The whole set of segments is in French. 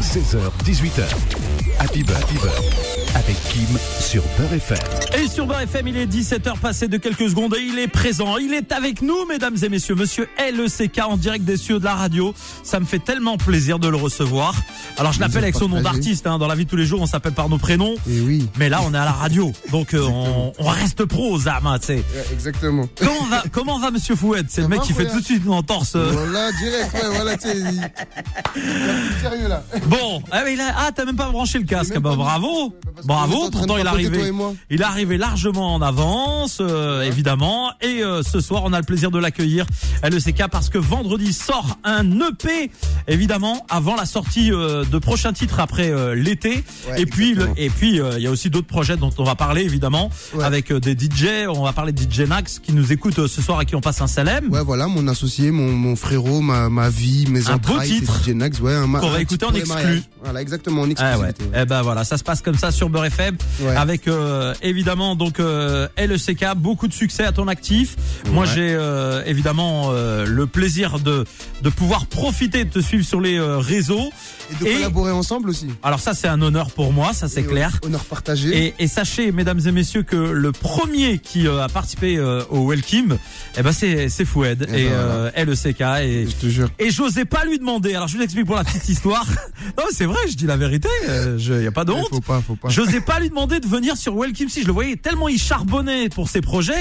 C'est 16h, 18h. Happy Bird, Happy. Avec Kim sur Beurre FM. Et sur Beurre FM, il est 17h passé de quelques secondes et il est présent. Il est avec nous, mesdames et messieurs. Monsieur LECK en direct des cieux de la radio. Ça me fait tellement plaisir de le recevoir. Alors, je l'appelle avec son nom d'artiste. Hein. Dans la vie de tous les jours, on s'appelle par nos prénoms. Et oui. Mais là, on est à la radio. Donc, euh, on, on reste pro, Zama, tu sais. Ouais, exactement. Comment va, comment va Monsieur Fouette? C'est le mec va, qui fait tout de suite une entorse. Voilà, direct, ouais, voilà, tu sais. il- il est un peu sérieux là. Bon, ah, mais il a- ah, t'as même pas branché le casque. Bah, bravo, mis. Bravo. Pourtant, il est arrivé. Il est arrivé largement en avance, euh, évidemment. Et euh, ce soir, on a le plaisir de l'accueillir, LECK, parce que vendredi sort un EP, évidemment, avant la sortie euh, de prochains titres après euh, l'été. Ouais, et puis, le- et puis, euh, il y a aussi d'autres projets dont on va parler, évidemment, Ouais. avec euh, des DJ. On va parler de DJ Nax qui nous écoute ce soir et qui on passe un salem. Ouais, voilà, mon associé, mon, mon frérot, ma, ma vie, mes Un beau entrailles, titre. c'est DJ Nax, ouais, un Qu'on va écouter en exclu. Voilà, exactement, en Ah ouais. exclusivité. ouais. Eh ben voilà, ça se passe comme ça sur Beurre FM Ouais. avec euh, évidemment donc euh, LECK, beaucoup de succès à ton actif. Moi j'ai euh, évidemment euh, le plaisir de de pouvoir profiter de te suivre sur les euh, réseaux. Et de Et- collaborer ensemble aussi. Alors ça c'est un honneur pour moi, ça c'est Et, clair. Honneur partagé. Et, et sachez, mesdames et messieurs, que le premier qui euh, a participé euh, au Welcome, eh ben c'est c'est Foued Eh et ben euh, LECK et Je te jure. et j'osais pas lui demander. Alors je vous explique pour la petite histoire. non c'est vrai, je dis la vérité. euh, Je y a pas de honte. Faut pas, faut pas. J'osais pas lui demander de venir sur Welcome si je le voyais tellement il charbonnait pour ses projets.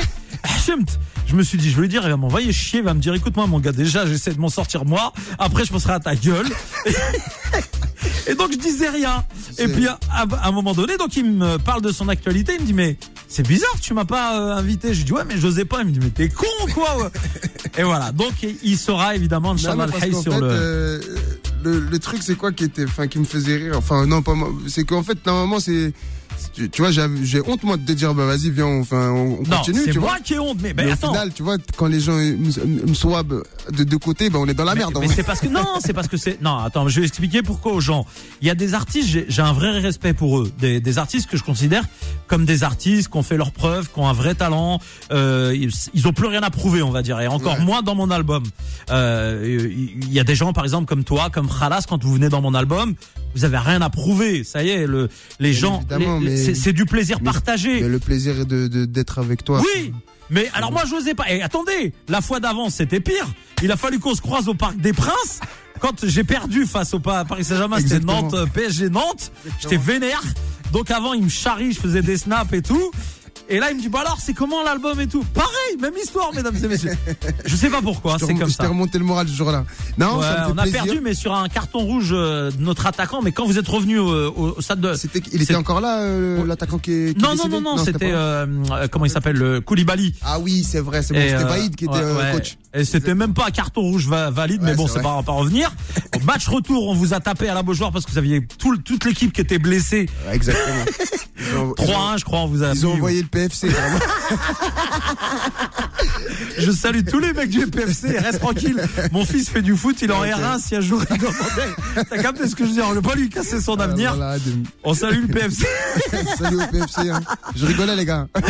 Je me suis dit, je vais lui dire, il va m'envoyer chier, il va me dire, écoute-moi mon gars, déjà j'essaie de m'en sortir moi, après je penserai à ta gueule. Et donc je disais rien. Et puis à, à un moment donné, donc il me parle de son actualité, il me dit mais c'est bizarre, tu m'as pas euh, invité. Je lui dis ouais mais j'osais pas. Il me dit mais t'es con quoi. ouais. Et voilà, donc il sera évidemment Inch'Allah qu'en sur fait, le. euh, le, le truc c'est quoi qui était, enfin, qui me faisait rire? Enfin, non, pas moi. C'est qu'en fait, normalement, c'est, tu, tu vois, j'ai honte moi de te dire, bah vas-y, viens, on, enfin, on, on non, continue, c'est moi vois. qui ai honte. Mais, ben, Mais au final, tu vois, quand les gens euh, me, swabent de deux côtés, ben on est dans la Mais- merde. Mais, c'est parce que non, c'est parce que c'est non. Attends, je vais expliquer pourquoi aux gens. Il y a des artistes, j'ai un vrai respect pour eux, des, des artistes que je considère comme des artistes qui ont fait leurs preuves, qui ont un vrai talent. Euh, ils, ils ont plus rien à prouver, on va dire, et encore Ouais. moins dans mon album. Euh, Il y a des gens, par exemple, comme toi, comme Khalas, quand vous venez dans mon album, vous avez rien à prouver. Ça y est, le, les Bien gens, les- les- c'est du plaisir mais- partagé. Mais le plaisir de de- d'être avec toi. Oui, mais alors moi j'osais pas. Et attendez, la fois d'avant c'était pire. Il a fallu qu'on se croise au Parc des Princes. Quand j'ai perdu face au Pa- Paris Saint-Germain, c'était. Nantes, euh, PSG Nantes. J'étais vénère. Donc avant il me charrie, je faisais des snaps et tout. Et là il me dit bah alors c'est comment l'album et tout? Pareil, même histoire mesdames et messieurs. Je sais pas pourquoi, Je c'est comme je t'ai ça. remonté le moral ce jour-là. Non, Ouais, ça me fait on a plaisir. perdu mais sur un carton rouge euh, de notre attaquant. Mais quand vous êtes revenu au, au- au stade de C'était, il était encore là, euh, l'attaquant qui est. qui est non non décédé? non non, c'était euh, euh, comment il s'appelle? Le Koulibaly. Ah oui, c'est vrai, c'est bon. C'était Vaïd qui était ouais. coach. Et c'était même pas un carton rouge va- valide, mais bon, c'est pas, pas revenir. Au match retour, on vous a tapé à la Beaujoire parce que vous aviez tout, toute l'équipe qui était blessée. Ouais, Exactement. Ils ont- ils ont- 3-1, je crois, on vous a Ils ont envoyé le PFC. vraiment. Je salue tous les mecs du PFC, reste tranquille. Mon fils fait du foot, il est en Ok. R1, si un jour il demandait. T'as capté ce que je veux dire? On ne veut pas lui casser son avenir. Voilà, de- On salue le PFC. Salut au PFC. hein. Je rigolais les gars.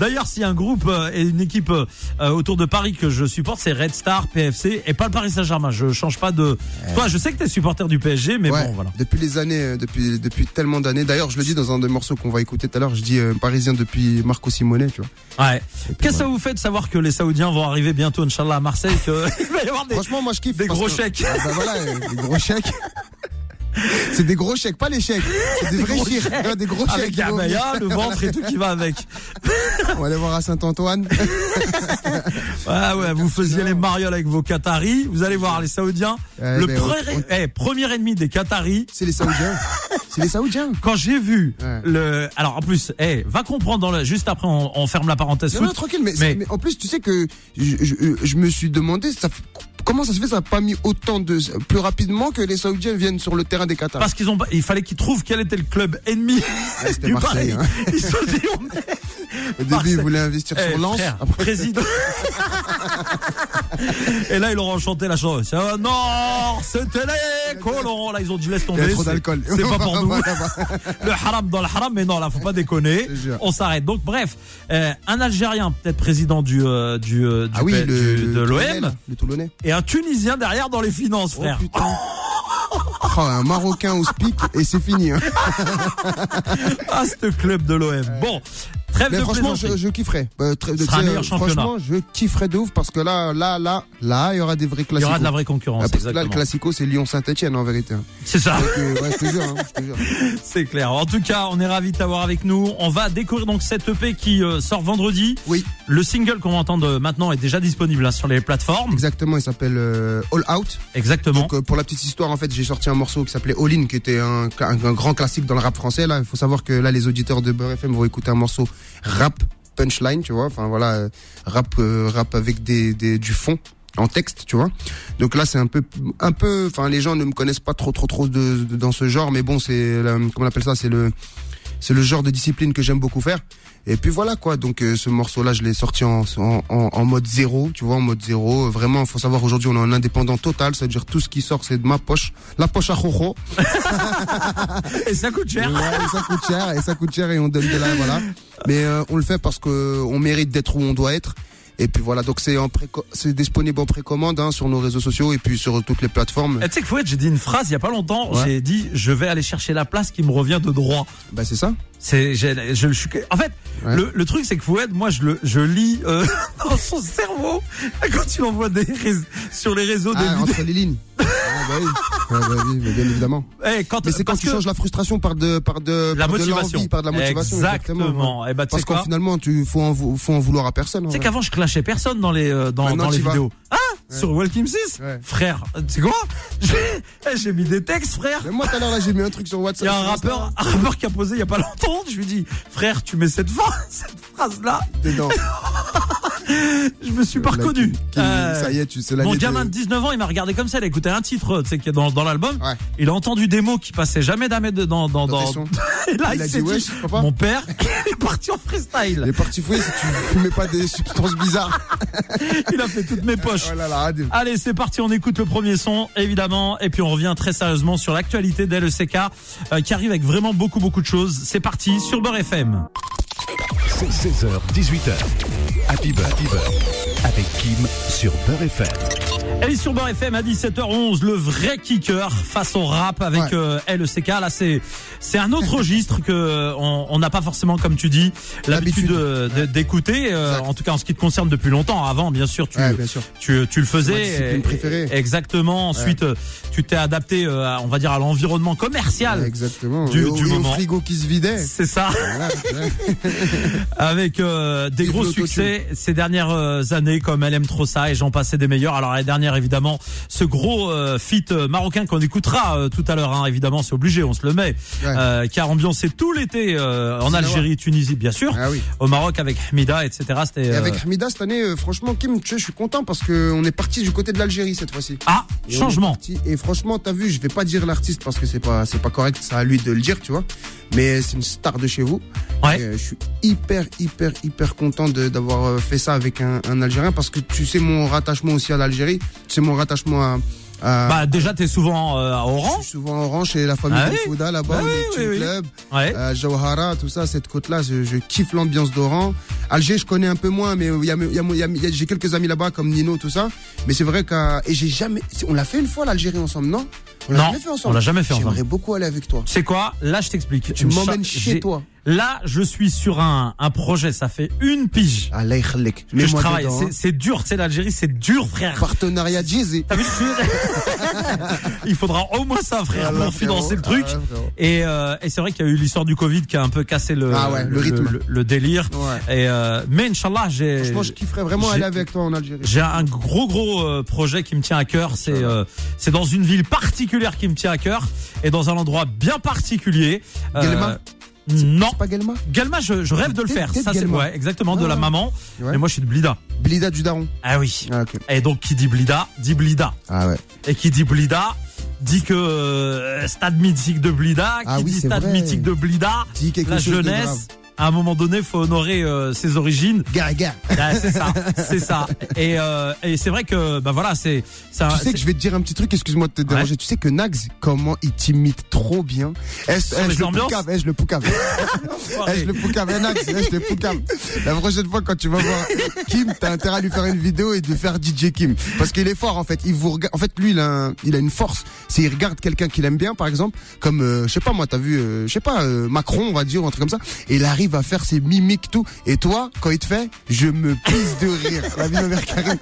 D'ailleurs, s'il y a un groupe euh, et une équipe euh, euh, autour de Paris que je supporte, c'est Red Star, PFC et pas le Paris Saint-Germain. Je change pas de. Toi, je sais que t'es supporter du PSG, mais ouais, bon, voilà. Depuis les années, depuis depuis tellement d'années. D'ailleurs, je le dis dans un des morceaux qu'on va écouter tout à l'heure. Je dis euh, parisien depuis Marco Simone, tu vois. Ouais. Qu'est-ce que ça vous fait de savoir que les Saoudiens vont arriver bientôt, Inch'Allah, à Marseille, qu'il va y avoir des, Franchement, moi je kiffe. des gros que- chèques. Ah, bah voilà, euh, des gros chèques. C'est des gros chèques, pas les chèques. C'est des, vrais gros chèques. Des gros Avec chèques. le ventre et tout qui va avec. On va aller voir à Saint-Antoine. Ouais, vous faisiez les marioles avec vos Qataris. Vous allez voir les Saoudiens. Ouais, le on- eh, premier ennemi des Qataris. C'est les Saoudiens. C'est les Saoudiens. Quand j'ai vu Ouais. le, alors en plus, eh, va comprendre dans le, juste après on, on ferme la parenthèse Non, foot. non, tranquille, mais, Mais- mais en plus, tu sais que je, je, je me suis demandé ça, comment ça se fait, ça n'a pas mis autant de plus rapidement que les Saoudiens viennent sur le terrain des Qatar. Parce qu'ils ont, il fallait qu'ils trouvent quel était le club ennemi Ouais, c'était du Marseille, Paris. hein. Ils se sont dit, on est- Au début, ils voulaient investir Eh, sur Lens. frère, Après, président. Et là, ils leur ont chanté la chanson. Un Nord, c'était les colons. Là, ils ont dit laisse il y tomber. a trop c'est- d'alcool. C'est pas pour nous. Le haram dans le haram, mais non, là, faut pas déconner. On s'arrête. Donc, bref, euh, un Algérien, peut-être président du, euh, du, euh, du Ah oui, le, du- de l'OM, Le Toulonnais. et un Tunisien derrière dans les finances, Oh frère. putain. Oh, un Marocain au speak et c'est fini. hein. Ah, ce club de l'OM. Bon, trêve Mais de franchement, je, je kifferais. Euh, Ce sera un tu sais, meilleur championnat. Franchement, je kifferais de ouf parce que là, là, là, là, il y aura des vrais Il y aura de la vraie concurrence. parce que là, le exactement. classico, c'est Lyon-Saint-Etienne en vérité. hein. C'est ça. Donc, euh, ouais, je te jure, hein. C'est clair. En tout cas, on est ravis de t'avoir avec nous. On va découvrir donc cette EP qui euh, sort vendredi. Oui, Le single qu'on va entendre maintenant est déjà disponible hein, sur les plateformes. exactement. Il s'appelle euh, All Out. Exactement. Donc, euh, pour la petite histoire, en fait, j'ai sorti un morceau qui s'appelait All In, qui était un, un, un grand classique dans le rap français. Là, il faut savoir que là, les auditeurs de Beurre FM vont écouter un morceau rap punchline, tu vois. Enfin voilà, euh, rap, euh, rap avec des, des, du fond en texte, tu vois. Donc là, c'est un peu, un peu. Enfin, les gens ne me connaissent pas trop, trop, trop de, de- dans ce genre, mais bon, c'est, comment on appelle ça, c'est le, c'est le genre de discipline que j'aime beaucoup faire. Et puis voilà quoi. Donc euh, ce morceau-là, je l'ai sorti en, en, en, mode zéro, tu vois, en mode zéro. Euh, Vraiment, faut savoir aujourd'hui, on est en indépendant total, c'est-à-dire tout ce qui sort, c'est de ma poche, la poche à Jojo. Et ça coûte cher. Ouais, et ça coûte cher, et ça coûte cher, et on donne de là, voilà. Mais euh, on le fait parce que on mérite d'être où on doit être. Et puis voilà, donc c'est c'est disponible en précommande hein, sur nos réseaux sociaux et puis sur toutes les plateformes. Eh, Tu sais que Fouette, j'ai dit une phrase il y a pas longtemps. Ouais. J'ai dit je vais aller chercher la place qui me revient de droit. Bah c'est ça. C'est, je, le suis. En fait, Ouais. le, le truc c'est que Fouette, moi je le, je lis euh, dans son cerveau quand il envoie des sur les réseaux des Ah, vidéos. entre les lignes. Ah, bah oui. Ouais, bah oui, mais bien évidemment. Eh, quand, Mais c'est quand parce tu que changes la frustration par de par de la par de motivation, l'envie, par de la motivation. exactement. Et bah tu Parce sais qu'en quoi finalement, tu faut en, faut en vouloir à personne. vrai. qu'avant je clashais personne dans les euh, dans, Maintenant, dans les t'y vas. Sur Welcome 6 Ouais. Frère, tu sais quoi J'ai eh, j'ai mis des textes, frère. Mais moi tout à l'heure là, j'ai mis un truc sur Il WhatsApp. y a un rappeur, un rappeur qui a posé il y a pas longtemps. Je lui dis, frère, tu mets cette phrase, cette phrase là. dedans. Je me suis pas reconnu. qui- qui- Euh, Ça y est, tu sais la Mon gamin de 19 ans, il m'a regardé comme ça, il a écouté un titre, tu sais, qui est dans, dans l'album. Ouais. Il a entendu des mots qui passaient jamais d'Ahmed dans, dans, Dans. Et là, Il il, a s'est dit, papa. mon père, il est parti en Il freestyle. est parti fouiller si tu fumais pas des substances bizarres. Il a fait toutes mes poches. Oh là là, adieu. Allez, c'est parti, on écoute le premier son, évidemment, et puis on revient très sérieusement sur l'actualité d'LECK, euh, qui arrive avec vraiment beaucoup, beaucoup de choses. C'est parti sur Beurre FM. C'est 16h, 18h. Happy Beurre. Avec Kim sur Beurre FM. Elle est sur Beurre FM à 17h11, le vrai kicker face au rap avec Ouais. euh, LECK. Là, c'est c'est un autre registre que on n'a pas forcément, comme tu dis, l'habitude L'habitude. de- d'écouter. euh, en tout cas, en ce qui te concerne depuis longtemps. Avant, bien sûr, tu Ouais, bien sûr. tu, tu le faisais. ma. Exactement. Ensuite, euh, tu t'es adapté, euh, à, on va dire, à l'environnement commercial. Exactement. Du- au, du et au moment. frigo qui se vidait. C'est ça, avec euh, des Vive gros succès ces dernières années, comme Elle aime trop ça et j'en passais des meilleurs. Alors l'année dernière, évidemment, ce gros euh, feat euh, marocain qu'on écoutera euh, tout à l'heure, hein, évidemment, c'est obligé, on se le met, Ouais. euh, qui a ambiancé tout l'été euh, en. Algérie, Tunisie, bien sûr, Ah oui. au Maroc avec Hamida, etc. C'était Et euh, avec Hamida cette année, euh, franchement, Kim, tu sais, je suis content parce que on est parti du côté de l'Algérie cette fois-ci. ah Et changement. Et franchement, t'as vu, je vais pas dire l'artiste parce que c'est pas, c'est pas correct, c'est à lui de le dire, tu vois. Mais c'est une star de chez vous. Ouais. Et, euh, je suis hyper, hyper, hyper content d'avoir euh, fait ça avec un, un Algérien parce que tu sais mon rattachement aussi à l'Algérie, sais mon rattachement à, à- Bah déjà t'es souvent euh, à je Oran. suis souvent orange chez la famille Ah oui Fouda là-bas, Ah oui, oui, Ouais. euh, Jawhara, tout ça, cette côte-là, je, je kiffe l'ambiance d'Oran. Alger, je connais un peu moins, mais y a, y a- y a- j'ai quelques amis là-bas comme Nino, tout ça. Mais c'est vrai qu'à et j'ai jamais, on l'a fait une fois l'Algérie ensemble, non? On Non, on l'a jamais fait ensemble. J'aimerais beaucoup aller avec toi. Sais quoi Là, je t'explique. Tu m'emmènes chez toi. Là, je suis sur un, un projet. Ça fait une pige yakhlik. que je travaille. C'est-. C'est dur, tu sais, l'Algérie, c'est dur, frère. Partenariat vu Il faudra au moins ça, frère, Voilà, pour financer le truc. Ah. Et, euh, et c'est vrai qu'il y a eu l'histoire du Covid qui a un peu cassé le, Ah ouais, le rythme. le, le délire. Ouais. Et euh, mais Inch'Allah, j'ai Franchement, je kifferais vraiment aller avec toi en Algérie. j'ai un gros gros euh, projet qui me tient à cœur. C'est euh, c'est dans une ville particulière qui me tient à cœur et dans un endroit bien particulier. Euh, Non. Pas Gelma Galma, je, je rêve de le faire. Ça, c'est ouais, exactement de Ah. la maman. Ouais. Mais moi, je suis de Blida. Blida du Daron. Ah oui. Ah. Et donc, qui dit Blida, dit Blida. Ah ouais. Et qui dit Blida, dit que euh, stade mythique de Blida. Qui Ah oui, dit stade vrai. mythique de Blida, quelque la jeunesse. À un moment donné, faut honorer euh, ses origines. Gars, gars. Ah, c'est ça, c'est ça. Et, euh, et c'est vrai que, bah voilà, c'est, Tu sais que je vais te dire un petit truc, excuse-moi de te déranger. Tu sais que Nags, comment il t'imite trop bien. Est-ce je le poucave, est-ce le poucave? Je le poucave, eh, Nags, je le poucave? La prochaine fois, quand tu vas voir Kim, t'as intérêt à lui faire une vidéo et de faire DJ Kim. Parce qu'il est fort, en fait. Il vous regarde, en fait, lui, il a, un- il a une force. C'est, il regarde quelqu'un qu'il aime bien, par exemple, comme, euh, je sais pas, moi, t'as vu, je sais pas, Macron, on va dire, ou un truc comme ça. Et il arrive à faire ses mimiques, tout. Et toi, quand il te fait, je me pisse de rire. La vie de ma mère Karim.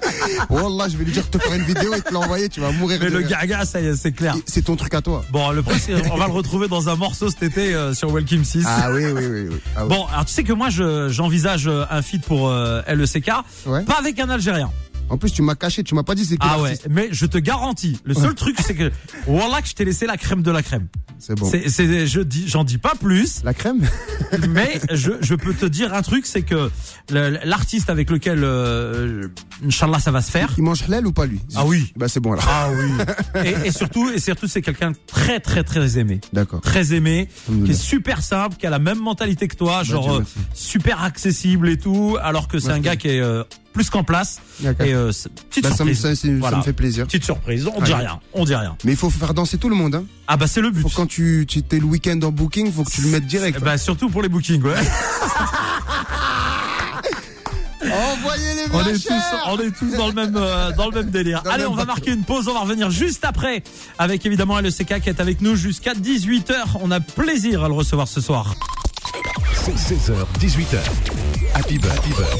Wallah, je vais lui dire de te faire une vidéo et te l'envoyer, tu vas mourir mais de le rire. gaga, ça y est, c'est clair. C'est ton truc à toi. Bon, le principe, on va le retrouver dans un morceau cet été euh, sur Welcome 6. Ah oui, oui, oui, oui. Ah, oui. Bon, alors tu sais que moi, je, j'envisage euh, un feat pour euh, LECK, Ouais. pas avec un Algérien. En plus, tu m'as caché, tu m'as pas dit c'est qui Ah ouais, mais je te garantis, le seul truc, c'est que voilà que je t'ai laissé la crème de la crème. C'est bon. C'est, c'est, je dis, j'en dis pas plus, La crème? Mais je, je peux te dire un truc, c'est que le- l'artiste avec lequel, euh, Inch'Allah, ça va se faire. Il mange halal ou pas lui? Ah oui. Bah c'est bon alors. Ah oui. Et, et surtout, et surtout, c'est quelqu'un de très, très, très aimé. D'accord. Très aimé, qui Alhamdoulilah. est super simple, qui a la même mentalité que toi, genre Dieu euh, merci. super accessible et tout, alors que c'est un gars qui est euh, plus qu'en place. Et euh, petite Bah, ça, me, surprise. ça, me fait plaisir. Petite surprise, on dit Allez. rien, on dit rien. Mais il faut faire danser tout le monde. Hein. Ah bah c'est le but. Faut quand tu tu t'es le week-end en booking, faut que tu le mettes direct. Eh Bah surtout pour les bookings, ouais. Envoyez les On est tous, on est tous dans le même, euh, dans le même délire. Dans Allez, même on va marquer une pause. On va revenir juste après avec évidemment LECK qui est avec nous jusqu'à 18h. On a plaisir à le recevoir ce soir. C'est 16h, 18h. Happy Beurre, Happy Beurre.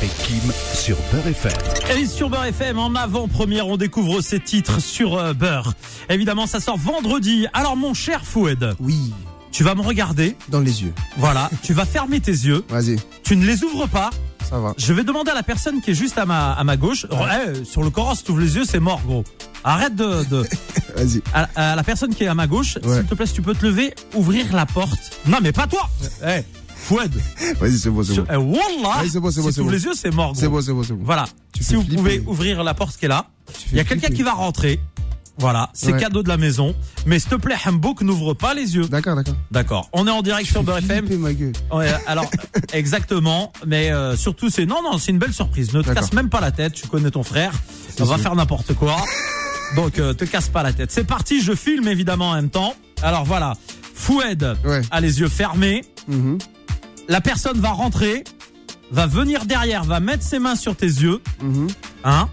Avec Kim sur Beurre FM. Et sur Beurre FM, en avant-première, on découvre ces titres sur euh, Beurre. Évidemment, ça sort vendredi. Alors, mon cher Foued, Oui, tu vas me regarder. dans les yeux. Voilà, tu vas fermer tes yeux. Vas-y, Tu ne les ouvres pas. ça va. Je vais demander à la personne qui est juste à ma, à ma gauche. Eh, sur le Coran, si tu ouvres les yeux, c'est mort, gros. Arrête de, de, Vas-y. à, à la personne qui est à ma gauche, Ouais. s'il te plaît, si tu peux te lever, ouvrir la porte. Non, mais pas toi. Eh, Foued. Vas-y, c'est bon, c'est Sur- bon. eh, Wallah. C'est bon, c'est bon, bon. les yeux, c'est mort. C'est bon, c'est bon, c'est bon. Voilà. Si vous pouvez ouvrir la porte qui est là. Il y a quelqu'un qui va rentrer. Voilà, c'est Ouais. cadeau de la maison. Mais s'il te plaît, Hambouk, n'ouvre pas les yeux. D'accord, d'accord. D'accord. On est en direct sur Beurre FM. Flipper, ma gueule. Ouais, alors, exactement. Mais euh, surtout, c'est non, non, c'est une belle surprise. Ne te casse même pas la tête. Tu connais ton frère. On va sûr. faire n'importe quoi. Donc, euh, te casse pas la tête. C'est parti. Je filme évidemment en même temps. Alors voilà. Foued Ouais. a les yeux fermés. Mhm. La personne va rentrer, va venir derrière, va mettre ses mains sur tes yeux. Mhm. Hein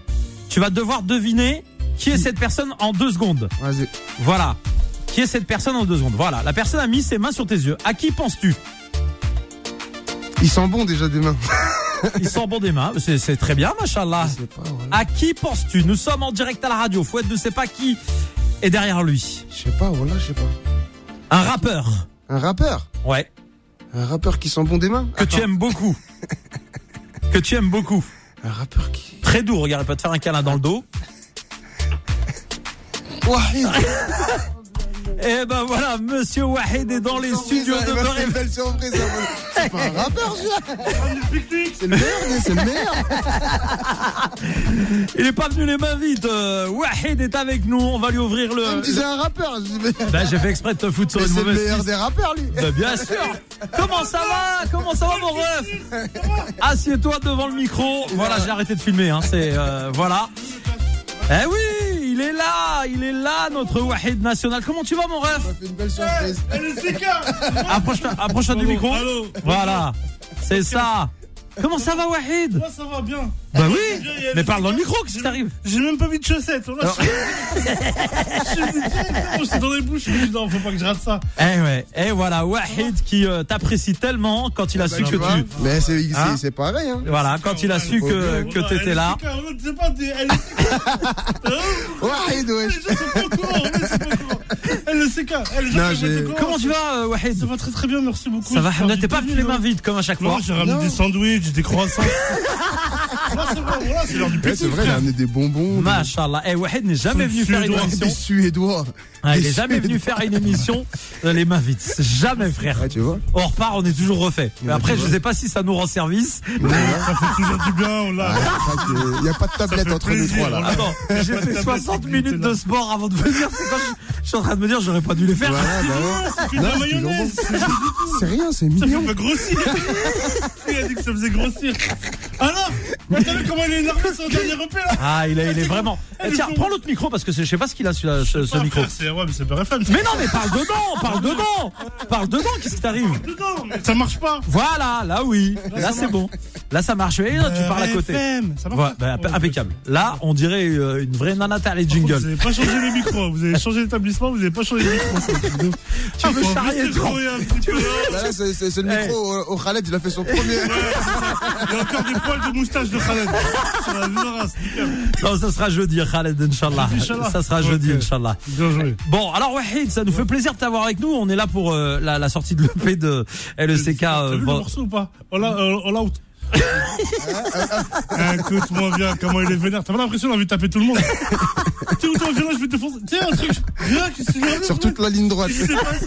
Tu vas devoir deviner qui est cette personne en deux secondes. Vas-y. Voilà. Qui est cette personne en deux secondes Voilà. La personne a mis ses mains sur tes yeux. À qui penses-tu? Ils sont bons déjà des mains. Ils sont bons des mains. C'est c'est très bien, machallah. Je sais pas, voilà. À qui penses-tu? Nous sommes en direct à la radio. Fouette ne sait pas qui est derrière lui. Je sais pas, voilà, je sais pas. Un rappeur. Un rappeur? Ouais. Un rappeur qui sent bon des mains Que tu aimes beaucoup. que tu aimes beaucoup. Un rappeur qui. Très doux. Regarde, il peut te faire un câlin dans le dos. Wahid Et ben voilà, Monsieur Wahid est dans les studios de Beurre une FM. belle surprise. C'est pas un rappeur, C'est le meilleur, c'est le meilleur Il est pas venu les mains vides. Euh, Wahid est avec nous. On va lui ouvrir le. me disait un rappeur. Ben, j'ai fait exprès de te foutre sur une c'est le mauvaise meilleur des rappeurs, lui Ben, bien sûr. Comment ça va? Comment ça va mon ref? Assieds-toi devant le micro. Voilà, j'ai arrêté de filmer. Hein. C'est euh, voilà. Eh oui, il est là, il est là, notre Wahid national. Comment tu vas mon ref Ça fait une belle surprise. Approche-toi, approche-toi du micro. Allô Voilà, c'est ça. Comment ça va Wahid? Moi ça va bien. Bah oui, mais parle dans le micro, qu'est-ce qui t'arrive J'ai même pas mis de chaussettes. Voilà, je je suis dans les bouches. Je me dis non, faut pas que je rate ça. Eh ouais, et voilà, Wahid qui euh, t'apprécie tellement quand il a su Bah, que tu. Mais c'est c'est- Hein c'est pareil, hein. Voilà, quand il a su que, que t'étais là. est Wahid, Les wesh. Elle le sait courant. Comment tu vas, euh, Wahid Ça va très très bien, merci beaucoup. Ça va, t'es pas venu les mains vides comme à chaque fois. J'ai ramené des sandwichs, des croissants. C'est l'heure du c'est vrai, il a amené des bonbons. Machallah. Eh, Wahed n'est jamais venu faire une émission. Des Suédois. Ah, il Des est jamais venu faire une émission les mains vides. Jamais, frère. Ouais, tu vois. On repart, on est toujours refait. Mais Ouais, après, je vois. sais pas si ça nous rend service. Ça fait toujours du bien, on l'a. Il n'y a pas de tablette entre nous plaisir, trois là. Attends, j'ai fait tablette 60 qui minutes de sport avant de venir. C'est quand je, je suis en train de me dire, j'aurais pas dû les faire. C'est rien, c'est Ça mignon. fait grossir. Il a dit que ça faisait grossir. Alors, t'as vu comment il est énervé sur le dernier repas là Ah, il est, il est vraiment. Eh, tiens, prends l'autre micro parce que je sais pas ce qu'il a celui-là, ce, ce Ah, micro. C'est ouais, mais c'est BRFM. Mais non, mais parle dedans, parle dedans, parle dedans. Qu'est-ce qui t'arrive mais ça marche pas. Voilà, là oui, là c'est bon. Là ça marche. Et là, tu parles à côté. Ça marche Ouais, pas. bah, impeccable. Là, on dirait euh, une vraie nanata les Vous jingles. avez pas changé les micros, vous avez changé l'établissement, vous avez pas changé les micros. c'est un truc de- Tu veux charrier peu, hein. Bah là, c'est c'est- c'est le Eh. micro au, au Khaled, il a fait son premier. Il y a encore des poils de moustache de Khaled. Sur la race, nickel. Non, ça sera jeudi, Khaled, Inch'Allah. Inch'Allah. Ça sera jeudi, Ok. Inch'Allah. Bien joué. Bon, alors Wahid, ça nous fait plaisir de t'avoir avec nous. On est là pour euh, la, la sortie de l'EP de LECK. T'as euh, vu le vend- morceau ou pas All out. out. Écoute-moi bien comment il est vénère. T'as pas l'impression d'avoir taper tout le monde Tiens, toi, viens là, je vais te foncer. Tiens, un truc. Viens, qu'est-ce qui s'est passé Sur toute la ligne droite. Qu'est-ce qui s'est passé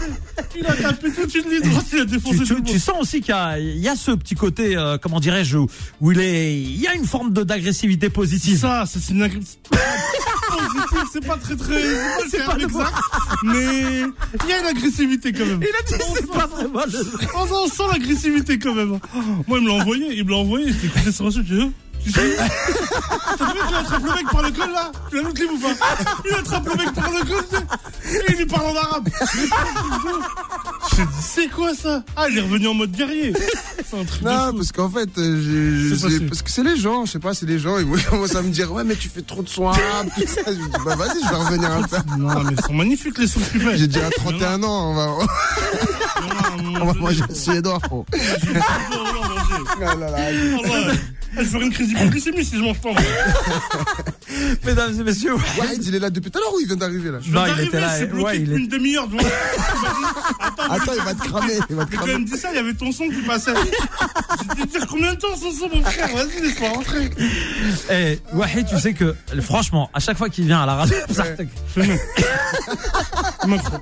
Il a tapé toute une ligne droite, il a défoncé tu, tout le tu- monde. tu sens aussi qu'il y y a ce petit côté, euh, comment dirais-je, où, où il est, il y a une forme de d'agressivité positive. Ça, c'est une agressivité. C'est pas très très. C'est pas, pas exact, mais il y a une agressivité quand même. Il a dit c'est pas vraiment. On sent- l'agressivité quand même. Moi, il me l'a envoyé, il me l'a envoyé, j'ai écouté sur dit, hein, tu sais, t'as vu qu'il attrape le mec par le col là Tu l'as le ou pas Il attrape le mec par le col, et il lui parle en arabe. C'est quoi ça Ah, il est revenu en mode guerrier. C'est un truc de Non, fou. parce qu'en fait, euh, j'ai- parce que c'est les gens, je sais pas, c'est les gens, ils commencent à me dire, ouais, mais tu fais trop de soins arabes, tout ça. Je dis, bah vas-y, je vais revenir un peu. Non, mais ils sont magnifiques les sons que tu fais. J'ai déjà 31 ans, on va, on va manger un suédois, frérot. Je vais faire une crise d'hypoglycémie si je mange pas. Mesdames et messieurs, Ouais, il est là depuis tout à l'heure ou il vient d'arriver là? Je viens Non, il d'arriver, était là, je suis ouais, bloqué il depuis est- une demi-heure. devant- Attends, Attends, il va te cramer, il va te quand cramer. même dit ça, il y avait ton son qui passait. J'ai dit dire combien de temps son son, mon frère? Vas-y, laisse-moi rentrer. eh, Wahid, tu sais que, franchement, à chaque fois qu'il vient à la radio. Macron.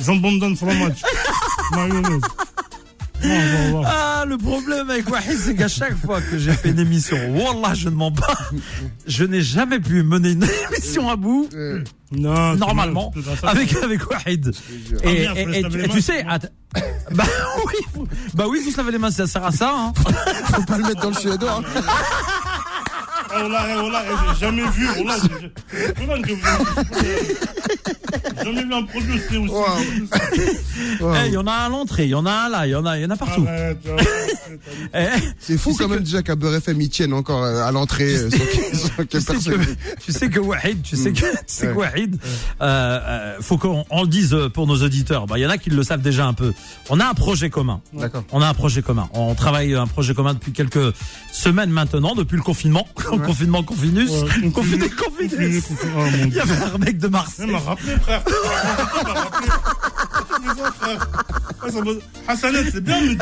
Jambon le match. Mayonnaise. Ah, le problème avec Wahid, c'est qu'à chaque fois que j'ai fait une émission, Wallah, je ne mens pas, je n'ai jamais pu mener une émission à bout, Non, normalement, avec, avec Wahid. Ah, Et, laver tu, et sais, att- bah oui, bah oui, vous se lavez les mains, ça sert à ça, hein. faut pas le mettre dans le suédois. hein. J'ai jamais vu. Jamais vu un produit aussi. aussi- Waouh. Eh, Waouh. il y en a un à l'entrée, il y en a un là, il y en a, il y en a partout. Eh, C'est fou quand même que- déjà qu'à Beurre FM ils tiennent encore euh, à l'entrée euh, sans tu sais personne. que, tu sais que Wahid, tu sais que, tu sais que Ouais. Wahid, euh, euh, faut qu'on on le dise pour nos auditeurs. Bah, il y en a qui le savent déjà un peu. On a un projet commun. D'accord. On a un projet commun. On travaille un projet commun depuis quelques semaines maintenant, depuis le confinement. Confinement, confinus. Ouais, confiné, confiné. Oh mon Il y avait un mec de Il Marseille. m'a rappelé, frère. Il m'a rappelé. Frère Ah, Hassanet, c'est bien, mais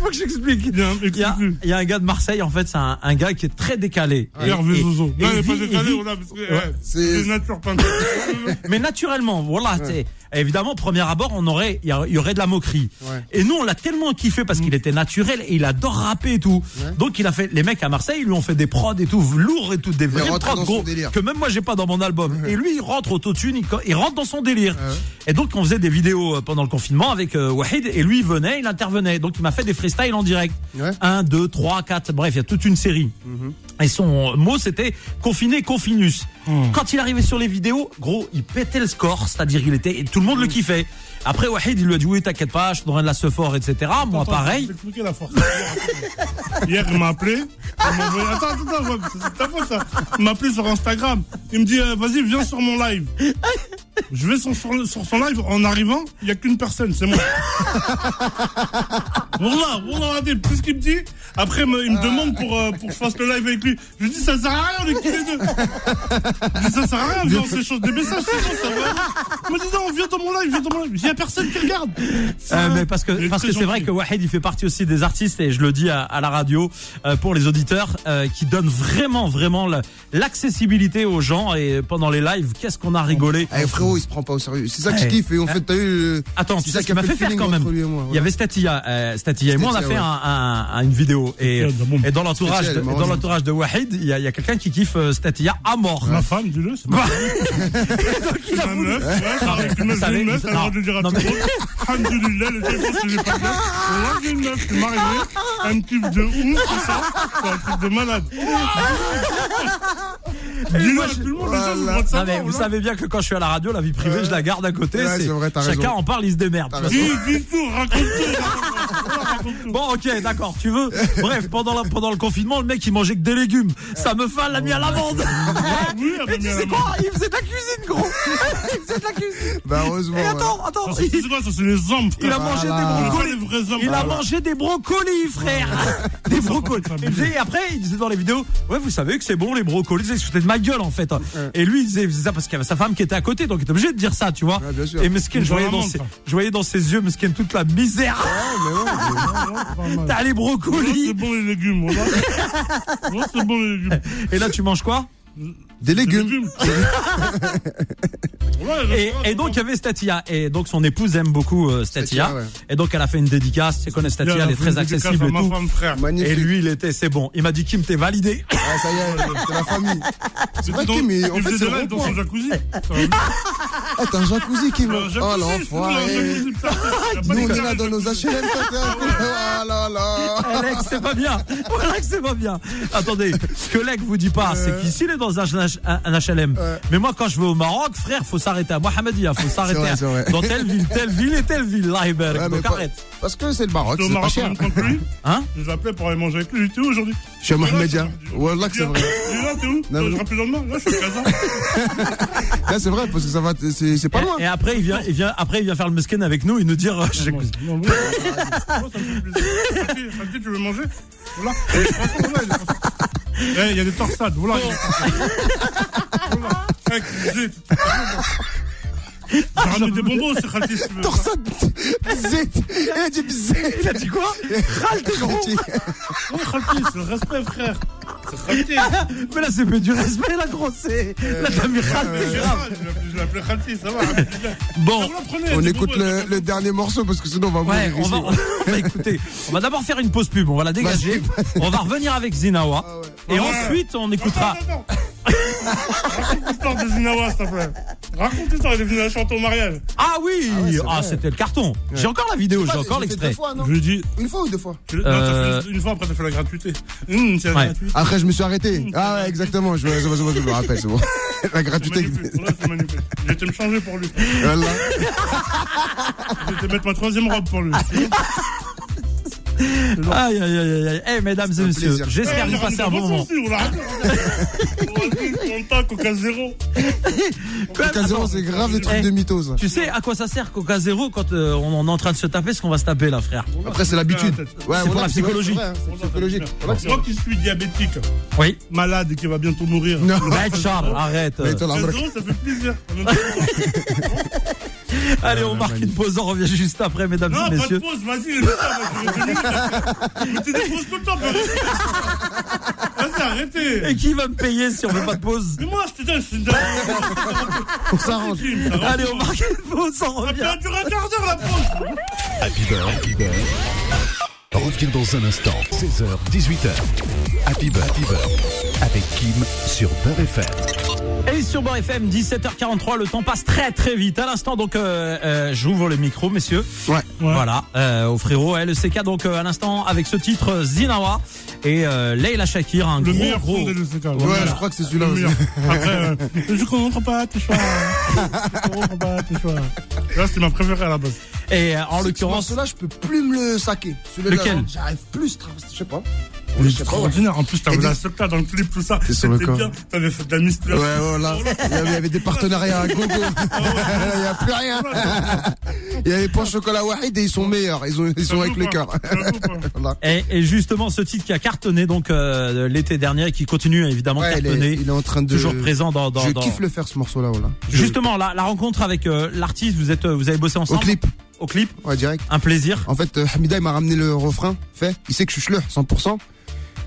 Faut que j'explique. Il y, a, il y a un gars de Marseille, en fait, c'est un, un gars qui est très décalé. Et- Hervé et- Zozo. et Non, il il est pas décalé, il on a, parce que, Ouais, c'est- nature peinture. Mais naturellement, voilà. c'est- Évidemment, premier abord, on aurait, il y il aurait de la moquerie. Ouais. Et nous, on l'a tellement kiffé parce qu'il était naturel et il adore rapper et tout. Ouais. Donc, il a fait, les mecs à Marseille, ils lui ont fait des prods et tout, lourds et tout, des vrais prods gros, que même moi, j'ai pas dans mon album. Et lui, il rentre au tune, il, il rentre dans son délire. Et donc, on faisait des vidéos euh, pendant le confinement avec euh, Wahid et lui, il venait, il intervenait. Donc, il m'a fait des freestyles en direct. Ouais. 1, 2, 3, 4, bref, il y a toute une série. Et son mot, c'était confiné, confinus. Quand il arrivait sur les vidéos, gros, il pétait le score, c'est-à-dire il était, et tout le monde le kiffait. Après, Wahid, il lui a dit, oui, t'inquiète pas, je te donnerai de la sephore, etc. Moi, Attends, pareil. je vais t'expliquer la force. Hier, il m'a appelé. il Attends, attends, attends, c'est ta faute, ça. Il m'a appelé sur Instagram. Il me dit, euh, vas-y, viens sur mon live. Je vais sur, sur, sur son live. En arrivant, il n'y a qu'une personne, c'est moi. Wallah, Wallah, regardez, tout ce qu'il me dit. Après, il me, il me demande pour, euh, pour que je fasse le live avec lui. Je lui dis, ça sert à rien, on est qui les deux Je dis, ça sert à rien, viens, on s'échange des messages, bon, ça va. Il me dit, non, viens dans mon live, viens dans mon live. Il y a personne qui regarde. Euh, mais parce que parce que c'est vrai que Wahed il fait partie aussi des artistes et je le dis à, à la radio euh, pour les auditeurs euh, qui donnent vraiment vraiment la- l'accessibilité aux gens et pendant les lives qu'est-ce qu'on a rigolé. Eh, frérot, il se prend pas au sérieux. C'est ça que je Eh. kiffe. Et en fait, t'as eu. Attends, c'est tu ça qui m'a fait faire quand même. Il y avait Statia, Statia et moi on a fait ouais. un, un- une vidéo et, dans l'entourage de, dans l'entourage de Wahed il y a, il y a quelqu'un qui kiffe euh, Statia à mort. Ma femme, dis-le, c'est ma Donc il a Ma voulu- meuf, ouais, avec une meuf, Vous j'ai savez- une meuf, t'as le droit de dire à tout le monde. J'ai pas de j'ai une meuf, ouf, tout ça. C'est un truc de malade. Dis-le à tout le monde, les gens, mais vous voilà. savez bien que quand je suis à la radio, la vie privée, je la garde à côté. Ouais, c'est- c'est vrai, t'as chacun raison. en parle, il se démerde. T'as de toute façon. Dis, dis tout, raconte tout. raconte- raconte tout. Bon, ok, d'accord, tu veux. Bref, pendant, la- pendant le confinement, le mec, il mangeait que des légumes. Ça me fait, l'a mis à l'amende. Oui, elle tu sais quoi Il faisait de la cuisine, gros. Il faisait de la cuisine. Bah, heureusement. Et ouais. attends, attends. Ça, c'est Il, quoi, ça, c'est les hommes, il a frère. mangé des brocolis. pas les vrais hommes. Il a Voilà. mangé des brocolis, frère. Des brocolis. Et après, il disait dans les vidéos, ouais, vous savez que c'est bon, les brocolis. Ma gueule, en fait. Et lui, il disait, ça parce qu'il y avait sa femme qui était à côté, donc il était obligé de dire ça, tu vois. Ouais. Et Meskin, je voyais dans ses, je voyais dans ses yeux, Meskin, toute la misère. Ouais, ouais. T'as les brocolis. C'est bon les légumes, c'est bon les légumes. Et là, tu manges quoi? Des légumes. Et, et donc il y avait Statia et donc son épouse aime beaucoup euh, Statia Statia, ouais. et donc elle a fait une dédicace tu connais Statia elle est très accessible et tout Femme, frère. Magnifique. et lui il était c'est bon il m'a dit Kim t'es validé? Ah, ça y est, c'est la famille. C'est vrai, Kim, mais en il fait, faisait c'est dans son jacuzzi. Eh, t'as un jacuzzi, Kim. Un Oh, l'enfoiré. jacuzzi, putain. Y a pas Nous, on est là dans nos. HLM, Ah là là. Alex c'est pas bien Alex c'est pas bien attendez ce que Lec vous dit pas c'est qu'ici il est dans un, HLM Ouais. mais moi quand je vais au Maroc frère faut s'arrêter à Mohamedia faut s'arrêter dans telle ville telle ville et telle ville là donc arrête Parce que c'est le Maroc, pas Maroc même temps que lui. hein Je l'appelais pour aller manger avec lui. J'étais où aujourd'hui Je suis à Mohamedia. Je- Wallah que c'est vrai. Là, t'es où Non, Je rappelle le lendemain. Là, je suis à Casa. Là, c'est vrai, parce que ça va, c'est c'est pas et, loin. et après il vient il vient après il vient faire le mesquin avec nous et nous dire euh, j'ai- Non, non, moi, moi, ça me fait plaisir. Khalti, Khalti, tu veux manger Voilà. Eh, il y a des torsades. Voilà. il y a des torsades. Voilà. J'ai ramené des bonbons, c'est Khalti, si tu veux. Bzet. Il a dit bzet. il a dit quoi Râle t'es gros Oui, Khalti, c'est le respect, frère. C'est Khalti. Mais là, c'est plus du respect, la grosse. c'est- Là, t'as mis Khalti, C'est grave. je l'appelais- Khalti, ça va. Bon, Ah, On écoute le, dernier morceau parce que sinon on va ouais, mourir on ici. va, on va écouter. On va d'abord faire une pause pub, on va la dégager. On va revenir avec Zinawa. Et Ouais. ensuite, on écoutera. Attends, attends. Raconte l'histoire de Zinawa, s'il te plaît. Raconte l'histoire, il est venu la chanter au mariage. Ah oui, ouais, c'est ah, vrai. c'était le carton. J'ai encore la vidéo, j'ai encore fait l'extrait. deux fois, non Je lui dit. Une fois ou deux fois non, Euh, t'as fait une fois, après, t'as fait la gratuité. Hum, c'est la Ouais. gratuité. Après, je me suis arrêté. Ah ouais, exactement. Je, je, je, je, je me rappelle, c'est bon. La C'est gratuité. magnifique. Voilà, c'est magnifique. J'ai été me changer pour lui. Voilà. Été mettre ma troisième robe pour lui. Aïe, aïe, aïe, aïe. Eh, mesdames et messieurs, j'espère que vous passez un bon moment. Coca Zéro. Coca Zéro, c'est grave des Eh. trucs de mythos. Tu sais à quoi ça sert Coca Zéro quand euh, on est en train de se taper ce qu'on va se taper là, frère? Après, c'est l'habitude. Ouais, pour la psychologie. c'est C'est c'est Moi qui suis diabétique, Oui. malade et qui va bientôt mourir. Non. Charles, arrête. Coca Zéro, ça fait plaisir. Allez, on marque une pause, on revient juste après, mesdames Non, et pas de messieurs. pause, vas-y, ça. Mais tu des pauses tout le temps, Vas-y, arrêtez. Et qui va me payer si on fait pas de pause? Mais moi, je te dis, je une On s'arrange. Allez, on marque une pause, on Ça revient. un quart d'heure, la pause. Happy Bird, Happy Bird. Revient dans un instant, 16h, 18h. Happy Bird, Happy Bird. Avec Kim sur Beurre FM. Et sur Beurre FM, 17h43, le temps passe très très vite. À l'instant, donc, euh, euh, j'ouvre le micro, messieurs. Ouais. Voilà, euh, au frérot LCK, donc euh, à l'instant, avec ce titre Zinawa et euh, Leila Shakir, un Le gros meilleur gros. des LCK. Ouais, je crois que c'est celui-là. Après, euh, je comprends pas tes choix. Je comprends pas tes choix. Là, c'était ma préférée à la base. Et euh, en Ce l'occurrence, morceau-là, je peux plus me le saquer. Celui-là, J'arrive plus, je sais pas. Pas, ouais. extraordinaire. En plus, t'avais la secta dans le clip, tout ça. C'est sur le C'était bien. T'avais fait de la mystique. Ouais, voilà. Il y avait- il y avait des partenariats à gogo. Il n'y a plus rien. Il y a les pains au chocolat Wahid et ils sont meilleurs. Ils, ont, ils sont avec le pas. cœur. Pas. Et, et justement, ce titre qui a cartonné donc euh, l'été dernier et qui continue évidemment Ouais, il, cartonner, est, il est en train de. toujours présent dans. dans, je dans- kiffe le faire ce morceau-là, voilà. Je- Justement, la, la rencontre avec euh, l'artiste, vous êtes, euh, vous avez bossé Au ensemble clip, Au clip, ouais, direct. un plaisir. En fait, euh, Hamida, il m'a ramené le refrain. Fait, il sait que je suis chleur, 100%.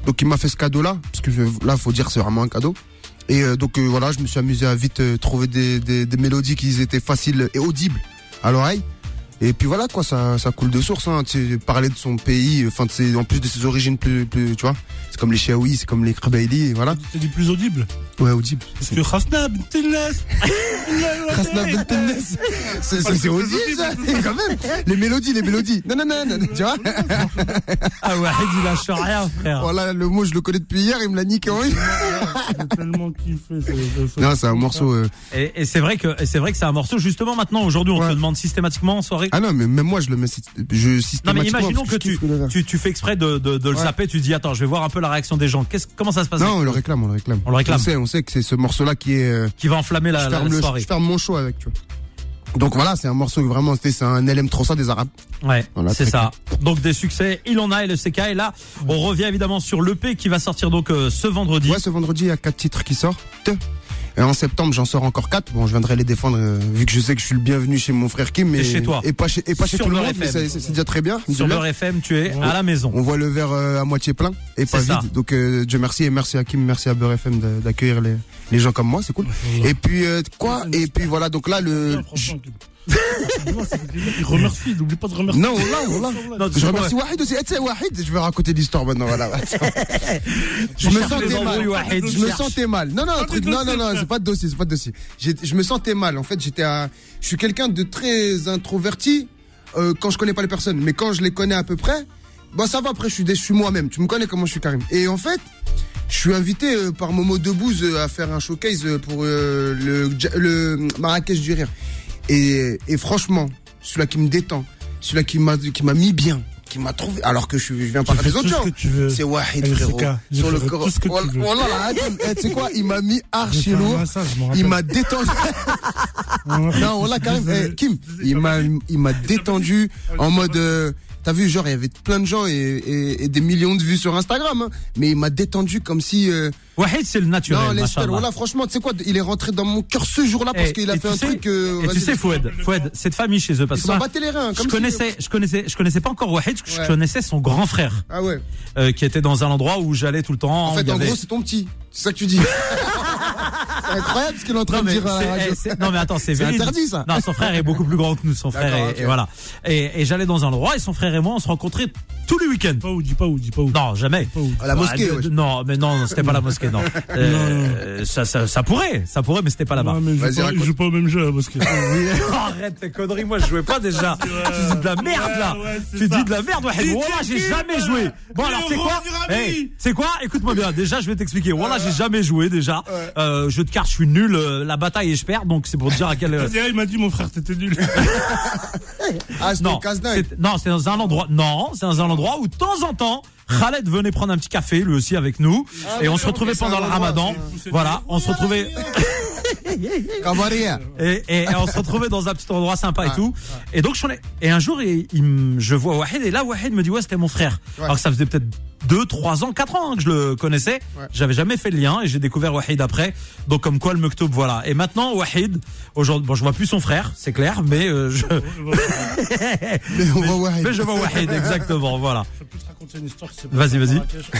Donc, il m'a fait ce cadeau-là. Parce que là, faut dire, c'est vraiment un cadeau. Et euh, donc, euh, voilà, je me suis amusé à vite euh, trouver des, des, des mélodies qui étaient faciles et audibles à l'oreille. Et puis voilà, quoi, ça, ça coule de source. Hein, parler de son pays, enfin, en plus de ses origines plus, plus tu vois. C'est comme les Chiaoui, c'est comme les Krebaili, et voilà. T'as dit plus audible. Ouais, audible. Parce que Khasna bint Tillas. Khasna bint Tennes. C'est c'est- c'est audible, ça, quand même. Les mélodies, les mélodies. Non, non, non, non, tu vois. Ah ouais, il lâche rien, frère. Voilà, le mot, je le connais depuis hier, il me l'a niqué en une. J'ai tellement kiffé. ce- ce- ce- Non, c'est un morceau. euh, Et, et c'est vrai que c'est vrai que c'est un morceau. Justement, maintenant, aujourd'hui, on te demande systématiquement en soirée. Ah non, mais même moi, je le mets. Je Non mais systématiquement. imaginons que tu, tu, tu fais exprès de, de, de le Ouais. saper, tu dis attends je vais voir un peu la réaction des gens. Comment ça se passe? Non, on le réclame, on le réclame. On le réclame. On sait, on sait que c'est ce morceau-là qui est. euh, Qui va enflammer la, la, la le- soirée. je ferme mon show avec, tu vois. Donc voilà, c'est un morceau vraiment, c'est un LM ça des Arabes. Ouais, Voilà, c'est ça. Donc des succès, il en a et le CK. Et là, on revient évidemment sur l'EP qui va sortir donc euh, ce vendredi. Ouais, ce vendredi, il y a quatre titres qui sortent. Et en septembre, j'en sors encore quatre. Bon, je viendrai les défendre, euh, vu que je sais que je suis le bienvenu chez mon frère Kim. Et chez toi. Et pas chez, et pas chez tout le monde, mais FM. c'est c'est déjà très bien. Sur. Beurre FM, tu es à la maison. On voit le verre euh, à moitié plein et pas ça. vide. Donc euh, Dieu merci et merci à Kim, merci à Beurre FM d'accueillir les, les gens comme moi, c'est cool. Et puis euh, quoi? Et puis voilà, donc là le Il remercie, n'oublie pas de remercier. non, là, là. Je remercie Wahid aussi. Eh, tu sais, Wahid, je vais raconter l'histoire maintenant. Voilà. je me sentais mal. Je me sentais mal. Non, non, truc. Non, non, non, c'est pas de dossier, c'est pas de dossier. Je me sentais mal. En fait, j'étais un. Je suis quelqu'un de très introverti euh, quand je connais pas les personnes, mais quand je les connais à peu près, bah ça va. Après, je suis, des- je suis moi-même. Tu me connais comment je suis Karim. Et en fait. Je suis invité euh, par Momo Debouze euh, à faire un showcase euh, pour le, le Marrakech du rire. Et, et franchement, celui-là qui me détend, celui-là qui m'a qui m'a mis bien, qui m'a trouvé, alors que je, viens pas des autres gens. C'est Wahid, frérot. Sur le corps. ce que tu Voilà, voilà. Eh, tu sais quoi, il m'a mis archi lourd. massage, Il m'a détendu. Non, voilà, quand même. Kim, il m'a, il m'a détendu en mode, euh, t'as vu, genre, il y avait plein de gens et, et, et des millions de vues sur Instagram, hein. mais il m'a détendu comme si, euh, Wahid, c'est le naturel. non, machallah. voilà, franchement, tu sais quoi, il est rentré dans mon cœur ce jour-là parce Et- qu'il a fait un sais- truc, euh, Et tu sais, Foued, Foued, c'est de famille chez eux parce ils que s'en moi, battaient les reins, je comme si- connaissais, je connaissais, je connaissais pas encore Wahid, je Ouais. connaissais son grand frère Ah ouais. euh, qui était dans un endroit où j'allais tout le temps. En fait, en avait- gros, c'est ton petit. C'est ça que tu dis. c'est incroyable ce qu'il est en train Non de dire à la radio. eh, non mais attends, c'est interdit, ça. Non, son frère est beaucoup plus grand que nous, son frère et, voilà. Et, et j'allais dans un endroit et son frère et moi, on se rencontrait tous les week-ends. Pas où, dis pas où, dis pas où. Non, jamais. Pas où. À la mosquée, Ah, ouais. Non, mais non, non, c'était pas la mosquée, non. Euh, ça, ça, ça pourrait, ça pourrait, mais c'était pas là-bas. Ouais, mais il Vas-y, joue pas- joue pas au même jeu, hein, parce que. Arrête tes conneries, moi je jouais pas déjà. tu dis de la merde là. ouais, tu ça. dis de la merde, ouais. Dis Voilà, j'ai jamais joué. Bon alors c'est quoi. Hey, C'est quoi Écoute-moi bien. Déjà je vais t'expliquer. Voilà, j'ai jamais joué déjà. Euh, de cartes, je suis nul. euh, La bataille et je perds, donc c'est pour te dire à quel. euh, Il m'a dit, mon frère, t'étais nul. Ah, Non, non, c'est dans un endroit. Non, c'est dans un endroit où de temps en temps. Khaled venait prendre un petit café, lui aussi avec nous, et on se retrouvait pendant le ramadan. Voilà, on se retrouvait Cavaria. et, et, et on se retrouvait dans un petit endroit sympa et tout. Et donc je suis allé- et un jour il, il me- je vois Wahid et là Wahid me dit ouais c'était mon frère. Ouais. Alors que ça faisait peut-être 2, 3 ans, 4 ans hein, que je le connaissais. Ouais. J'avais jamais fait le lien et j'ai découvert Wahid après. Donc comme quoi le Mektoub voilà. Et maintenant Wahid, aujourd'hui bon je vois plus son frère, c'est clair, mais euh, je Mais on va voir. mais je vois Wahid exactement, voilà. Je peux te raconter une histoire Vas-y, vas-y. L'hôtel ça,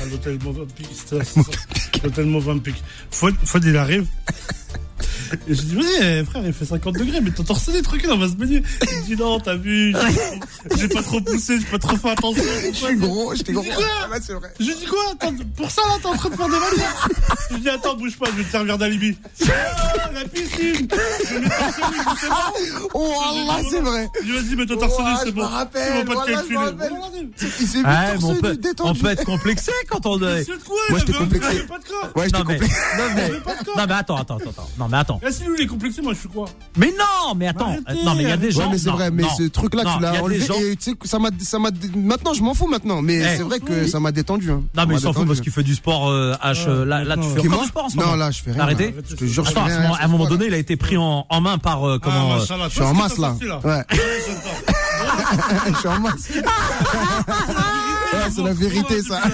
L'hôtel. Fouad, Fouad, il arrive. Et je dis, vas-y, frère, il fait 50 degrés, mais t'as torsionné, tranquille, on va se baigner. Il dit, non, t'as vu, j'ai- pas trop poussé, j'ai pas trop fait attention. Je suis gros, j'étais gros. Il dit quoi Ah, c'est vrai. Je lui dis quoi Attends, Pour ça là, t'es en train de faire des manières Je lui dis attends, bouge pas, je vais te servir d'alibi. Ah, la piscine Je vais torsionner, c'est bon Oh Allah, c'est vrai. Je lui dis vas-y, mets-toi torsionner, Ouais, c'est je bon. je me calculer. rappelle. Il s'est mis Ouais, mais on torse peut, nu, on détendu. peut être complexé quand on est. C'est de quoi Moi, j'étais complexé. il avait pas de corps. Ouais, j'étais Non mais, complet. non mais, pas de corps. non mais attends, attends, attends, attends. Non mais attends. Là, si lui, il est complexé, moi, je suis quoi? Mais non, mais attends. Arrêtez. non, mais il y a des Ouais, gens. mais c'est non, vrai, mais non. ce truc-là, Non, tu il y a l'as des enlevé gens- et tu sais que ça m'a, ça m'a, maintenant je m'en fous maintenant, mais Eh. c'est vrai que ça m'a détendu. Hein. Non, mais m'a il s'en fout parce qu'il fait du sport euh, H. euh, là, là, tu fais encore du sport en ce Non, moment. là, je fais rien. Là. Je te jure, je fais rien. à un moment donné, il a été pris en, main par euh, comment Je suis en masse là. Ouais, Ouais, je suis en masse. C'est la vérité ça.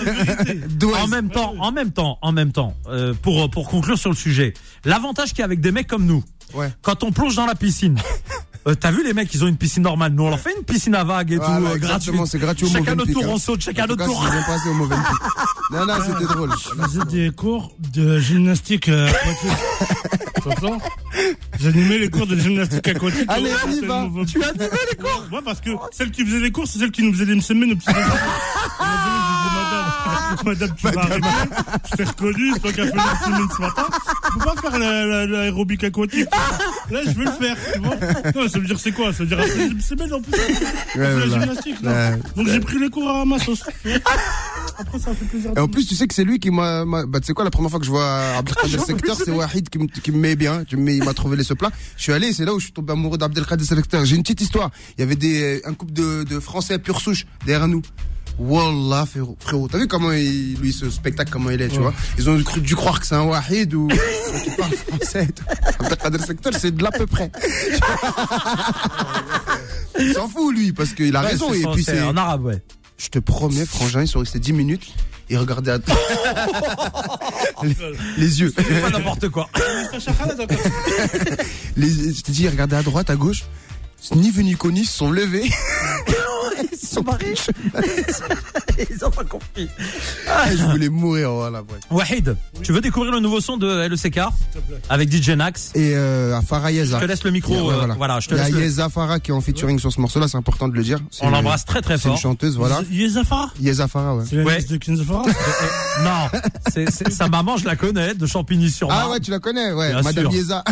En même temps, en même temps, en même temps, euh, pour pour conclure sur le sujet, l'avantage qu'il y a avec des mecs comme nous, Ouais. quand on plonge dans la piscine. euh, T'as vu les mecs, ils ont une piscine normale. Nous, on leur fait une piscine à vagues et Voilà, tout, euh, gratuite. c'est gratuit au Chacun notre tour, hein. on saute, chacun notre tour. passé au Movenpick. Non, non, c'était drôle. Je faisais des cours de gymnastique euh. T'entends J'animais les cours de gymnastique aquatique. Allez, on y va. Tu as animé les cours Ouais, parce que celle qui faisait les cours, c'est celle qui nous faisait les semaines au petit donné, je disais, madame, tu vas arrêter. Je t'ai reconnu, c'est toi qui as fait la semaine ce matin. Tu peux pas faire la- la- l'aérobic aquatique. Là, je veux le faire, tu vois. Non, ça veut dire c'est quoi? Ça veut dire c'est c'est belle en plus. C'est la gymnastique, là. Donc j'ai pris les cours à ma sauce. tu. Après, ça fait plaisir. Et en plus, tu sais que c'est lui qui m'a, m'a- bah, tu sais quoi, la première fois que je vois Abdelkader Secteur, c'est Wahid qui me, qui me met bien, qui me il m'a trouvé les ce plat. Je suis allé, c'est là où je suis tombé amoureux d'Abdelkader Secteur. J'ai une petite histoire. Il y avait des, un couple de, de Français pure souche derrière nous. Wallah, frérot, frérot. T'as vu comment il, lui, ce spectacle, comment il est, tu vois? Ils ont cru, dû croire que c'est un Wahid ou, qui parle français et tout. Abdelkader Secteur, c'est de l'à peu près. il s'en fout, lui, parce qu'il a Ouais, raison. Et puis c'est, en arabe, ouais. Je te promets, Frangin, ils sont restés 10 minutes. Ils regardaient à... les, les yeux. Pas n'importe quoi. Les, je t'ai dit, ils regardaient à droite, à gauche. Ni vu ni connu, ils se sont levés. Ils se sont barrés. Ils ont pas compris. Ah, je voulais mourir, voilà. bref. Wahid, tu veux découvrir le nouveau son de LECK avec DJ Nax Et euh, à Farah Yeza. Je te laisse le micro. Ouais, euh, voilà. je te Il y a le- Yeza Farah qui est en featuring sur ce morceau-là, c'est important de le dire. On l'embrasse très très C'est une fort. chanteuse, voilà. Yezafara Yeza Farah, ouais. C'est la Ouais. de Kinzafara Non, c'est sa maman, je la connais, de Champigny-sur-Marne. Ah ouais, tu la connais, ouais. Bien Madame sûr. Yeza.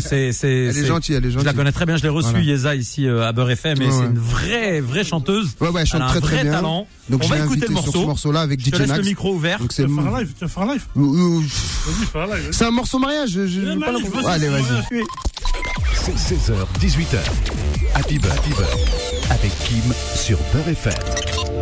C'est- Elle est gentille, elle est Je la gentille. connais très bien, je l'ai reçue Voilà. Yeza ici euh, à Beurre FM et Ouais, c'est une vraie vraie chanteuse. Ouais, ouais, elle chante Elle a un très très vrai bien. talent. Donc On va écouter le sur ce morceau. morceau-là avec DJ laisse le micro ouvert. Donc Tu c'est vas faire un live, tu vas faire un live. Vas-y, fais un live. C'est un morceau mariage, je, je, pas l'impression- vas-y, Allez, c'est vas-y. C'est 16h, 18h. Happy Beurre, Happy Beurre. Avec Kim sur Beurre FM.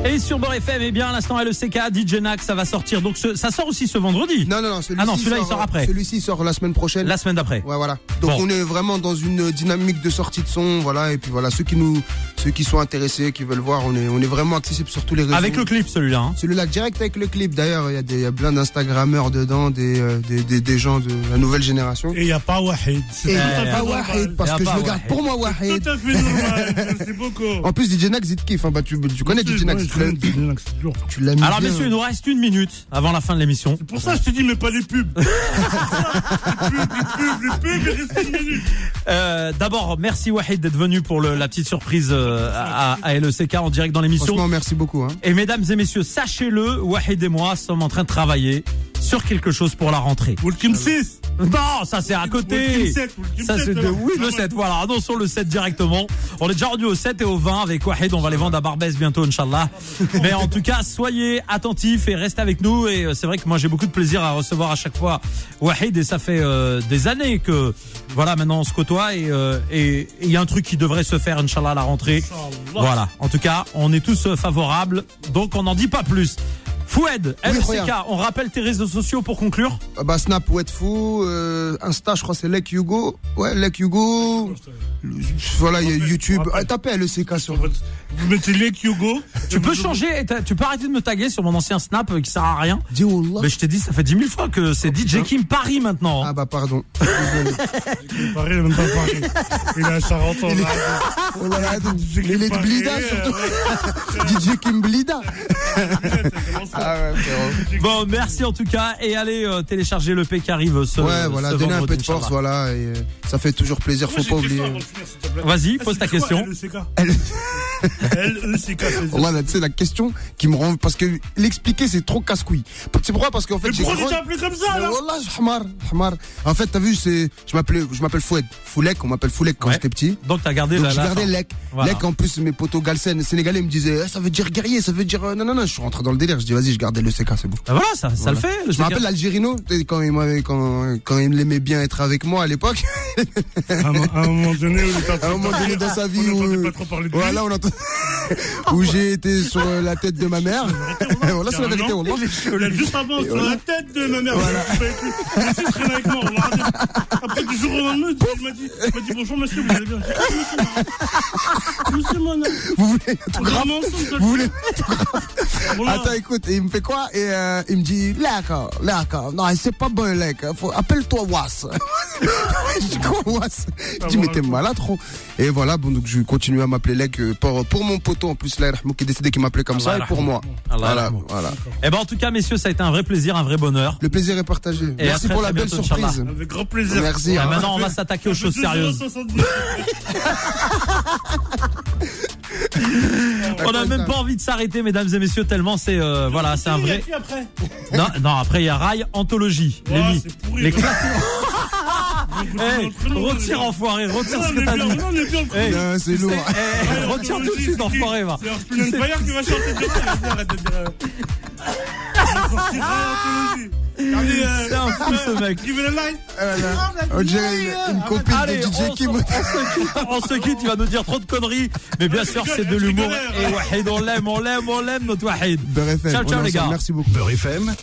Et sur Beurre FM, eh bien, à l'instant LECK, DJ Nax, ça va sortir. Donc ce- ça sort aussi ce vendredi. Non, non, non, celui-ci Ah non, celui-là, il sort après. Celui-ci sort la semaine prochaine. La semaine d'après. Ouais, voilà. Donc Bon. on est vraiment dans une dynamique de sortie de son, voilà. Et puis voilà, ceux qui nous, ceux qui sont intéressés, qui veulent voir, on est, on est vraiment accessible sur tous les réseaux. Avec le clip celui-là. hein. Celui-là direct avec le clip. D'ailleurs, il y a des, il y a plein d'instagrammeurs dedans, des, euh, des, des, des gens de la nouvelle génération. Et il n'y a pas Wahid. Et il n'y a pas. Wahid, parce que je le garde pour moi, Wahid. Tout à fait normal. Merci beaucoup. En plus, DJ Nax, il te kiffe, hein. bah, tu, tu connais DJ Nax. Tu l'as mis Alors bien. messieurs, il nous reste une minute avant la fin de l'émission. C'est pour ça que je te dis, mais pas les pubs. les pubs, les pubs, les pubs, il reste une minute. Euh, D'abord, merci Wahid d'être venu pour le- la petite surprise euh, à, à LECK en direct dans l'émission. Franchement, merci beaucoup, hein. Et mesdames et messieurs, sachez-le, Wahid et moi sommes en train de travailler sur quelque chose pour la rentrée. Walkim 6. Non, ça c'est à côté. Walkim 7. Walkim Ça 7, c'est de oui le Ah ouais. 7 voilà annonçons le 7 directement on est déjà rendu au 7 et au 20 avec Wahid on va les vendre à Barbès bientôt Inch'Allah mais en tout cas soyez attentifs et restez avec nous et euh, c'est vrai que moi j'ai beaucoup de plaisir à recevoir à chaque fois Wahid et ça fait euh, des années que voilà maintenant on se côtoie et euh, et et il y a un truc qui devrait se faire Inch'Allah à la rentrée Inch'Allah. voilà en tout cas on est tous euh, favorables donc on n'en dit pas plus Foued, Oui, regarde. on rappelle tes réseaux sociaux pour conclure Ah Bah, Snap, Wetfou, euh, Insta, je crois, c'est Lek Hugo. Ouais, Lek Hugo. Voilà, il y a YouTube. Ah, tapez LECK sur. Vous mettez les Hugo. Tu peux changer, tu peux arrêter de me taguer sur mon ancien Snap euh, qui sert à rien. Dis. Mais je t'ai dit, ça fait 10 000 fois que c'est DJ Kim Paris maintenant. Ah, bah, pardon. Désolé. Paris, il a même pas Paris. Il a 40 ans. Il est- là. Oh là là, DJ il est de Paris, Blida, surtout. DJ Kim Blida. Ah ouais. Bon, merci en tout cas et allez euh, télécharger le P qui arrive ce Ouais, voilà, ce donner un peu de force, voilà. Et euh, ça fait toujours plaisir, faut Moi, j'ai pas oublier. Vas-y, Ah, pose ta question. LECK Elle- L-E-C-K. c'est- Wallah, là, tu sais, la question qui me rend. Parce que l'expliquer, c'est trop casse-couille. C'est pourquoi? Parce qu'en fait, Mais j'ai. pourquoi tu appelé comme ça, là Wallah, Hamar, Hamar. En fait, t'as vu, c'est. Je m'appelais, je m'appelle Foued. Foulek, on m'appelle Foulek quand Ouais. j'étais petit. Donc t'as gardé Donc la, je la gardais fin. Lek. Voilà. Lek, en plus, mes potos galsen sénégalais me disaient, Eh, ça veut dire guerrier, ça veut dire. euh, Non, non, non, je suis rentré dans le délire. Je dis, vas-y, je gardais le CK, c'est bon. Bah voilà, ça, ça Voilà. le fait. Je me rappelle l'Algérino, tu sais, quand il m'avait, quand, quand il aimait bien être avec moi à l'époque. À un moment donné, À un moment dans sa vie où- pas trop parler de lui. Voilà, on entend. où j'ai été sur la tête de ma mère. voilà, c'est la vérité, juste avant, sur voilà. la tête de ma mère. Je suis très avec moi. Après, du jour au lendemain, il m'a dit, bonjour monsieur, vous allez bien. Ah, Monsieur. Vous voulez tout grave Vous voulez. Voilà. Attends, écoute, il me fait quoi Et euh, il me dit, d'accord, d'accord, non, c'est pas bon. Faut... Appelle-toi Was. Je dis quoi, Was Je dis, mais t'es malade, trop. Et voilà, bon, donc je continue à m'appeler Lek euh, pour, pour mon poteau, en plus, là, qui est décidé qu'il m'appelait comme Allah ça, et pour moi. Allah Voilà, voilà. Eh ben en tout cas, messieurs, ça a été un vrai plaisir, un vrai bonheur. Le plaisir est partagé. Et Merci pour la belle surprise. Avec grand plaisir. Merci. Et hein. maintenant, on va s'attaquer aux choses sérieuses. 2,70. On n'a même pas envie de s'arrêter, mesdames et messieurs, tellement c'est euh, voilà, c'est un vrai. après? Non, non, après il y a Rail Anthologie. les pourri, les ouais. Eh, retire enfoiré, retire ce que t'as dit. c'est lourd. retire tout de suite, enfoiré, va. C'est Arspin Empire qui va chanter arrête de dire. euh, euh, C'est un fou, ce mec. Give it a light. Voilà. On dirait une, une copine de DJ se- Kim. on se quitte, il va nous dire trop de conneries. Mais bien sûr, c'est de l'humour. Et. Wahid, on l'aime, on l'aime, on l'aime notre Wahid. Beurre FM, Ciao, ciao, les gars. Merci beaucoup. Beurre FM